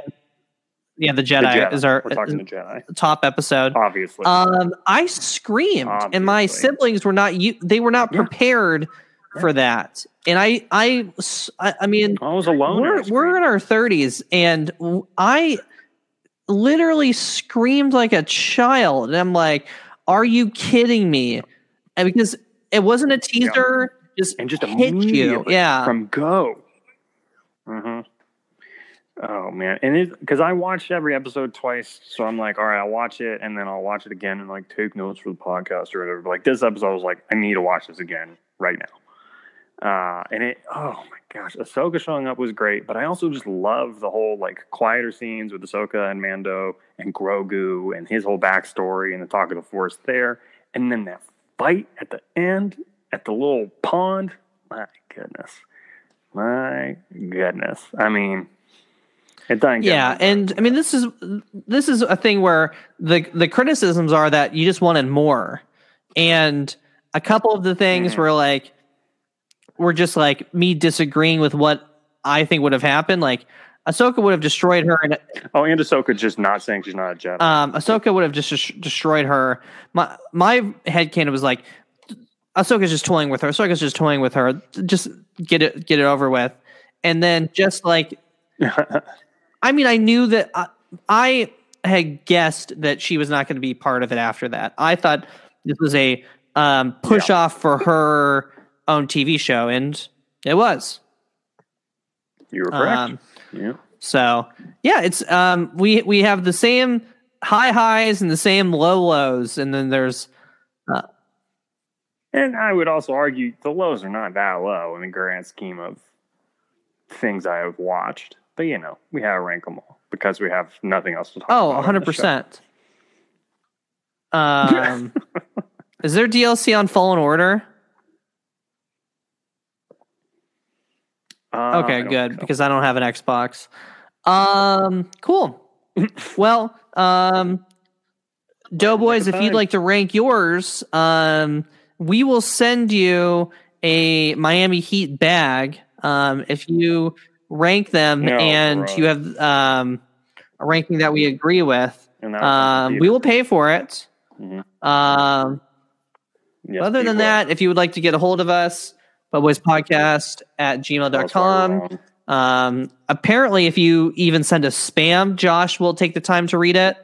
yeah, the The Jedi, Jedi. is our We're talking the Jedi, top episode. obviously. Um, I screamed, and my siblings were not. You, they were not Yeah. prepared for that, and I, I, I mean, I was alone. we're we're in our thirties, and I literally screamed like a child, and I'm like, "Are you kidding me?" And because it wasn't a teaser, just and just hit you, yeah. from go. Mm-hmm. Oh man, and it because I watched every episode twice, so I'm like, all right, I'll watch it, and then I'll watch it again and like take notes for the podcast or whatever. But, like this episode, I was like, I need to watch this again right now. Uh, and it, oh my gosh, Ahsoka showing up was great, but I also just love the whole like quieter scenes with Ahsoka and Mando and Grogu and his whole backstory and the talk of the Force there, and then that fight at the end at the little pond. My goodness, my goodness. I mean, it doesn't. yeah and i mean this is this is a thing where the the criticisms are that you just wanted more and a couple of the things Mhm. were like were just like me disagreeing with what i think would have happened like ahsoka would have destroyed her and Oh, and Ahsoka just not saying she's not a Jedi. um ahsoka would have just des- destroyed her my my headcanon was like ahsoka's just toying with her ahsoka's just toying with her just get it get it over with and then just like I mean, I knew that I, I had guessed that she was not going to be part of it after that. I thought this was a um, push off for her own TV show, and it was. You were correct. Um, yeah. so yeah, it's um, we we have the same high highs and the same low lows, and then there's Uh, And I would also argue the lows are not that low in the grand scheme of things I have watched. But you know, we have to rank them all because we have nothing else to talk oh, about. on hundred the show. percent. Um, is there DLC on Fallen Order? Uh, Okay, good because I don't have an Xbox. Um, cool. well, um, Doughboys, if you'd like to rank yours, um, we will send you a Miami Heat bag. Um, if you rank them Oh, and gross. you have um a ranking that we agree with, And that was um, we will pay for it. Mhm. Um, Yes, other than will. that, if you would like to get a hold of us, podcast at That's why we're gmail.com. Um, apparently, if you even send us spam, Josh will take the time to read it.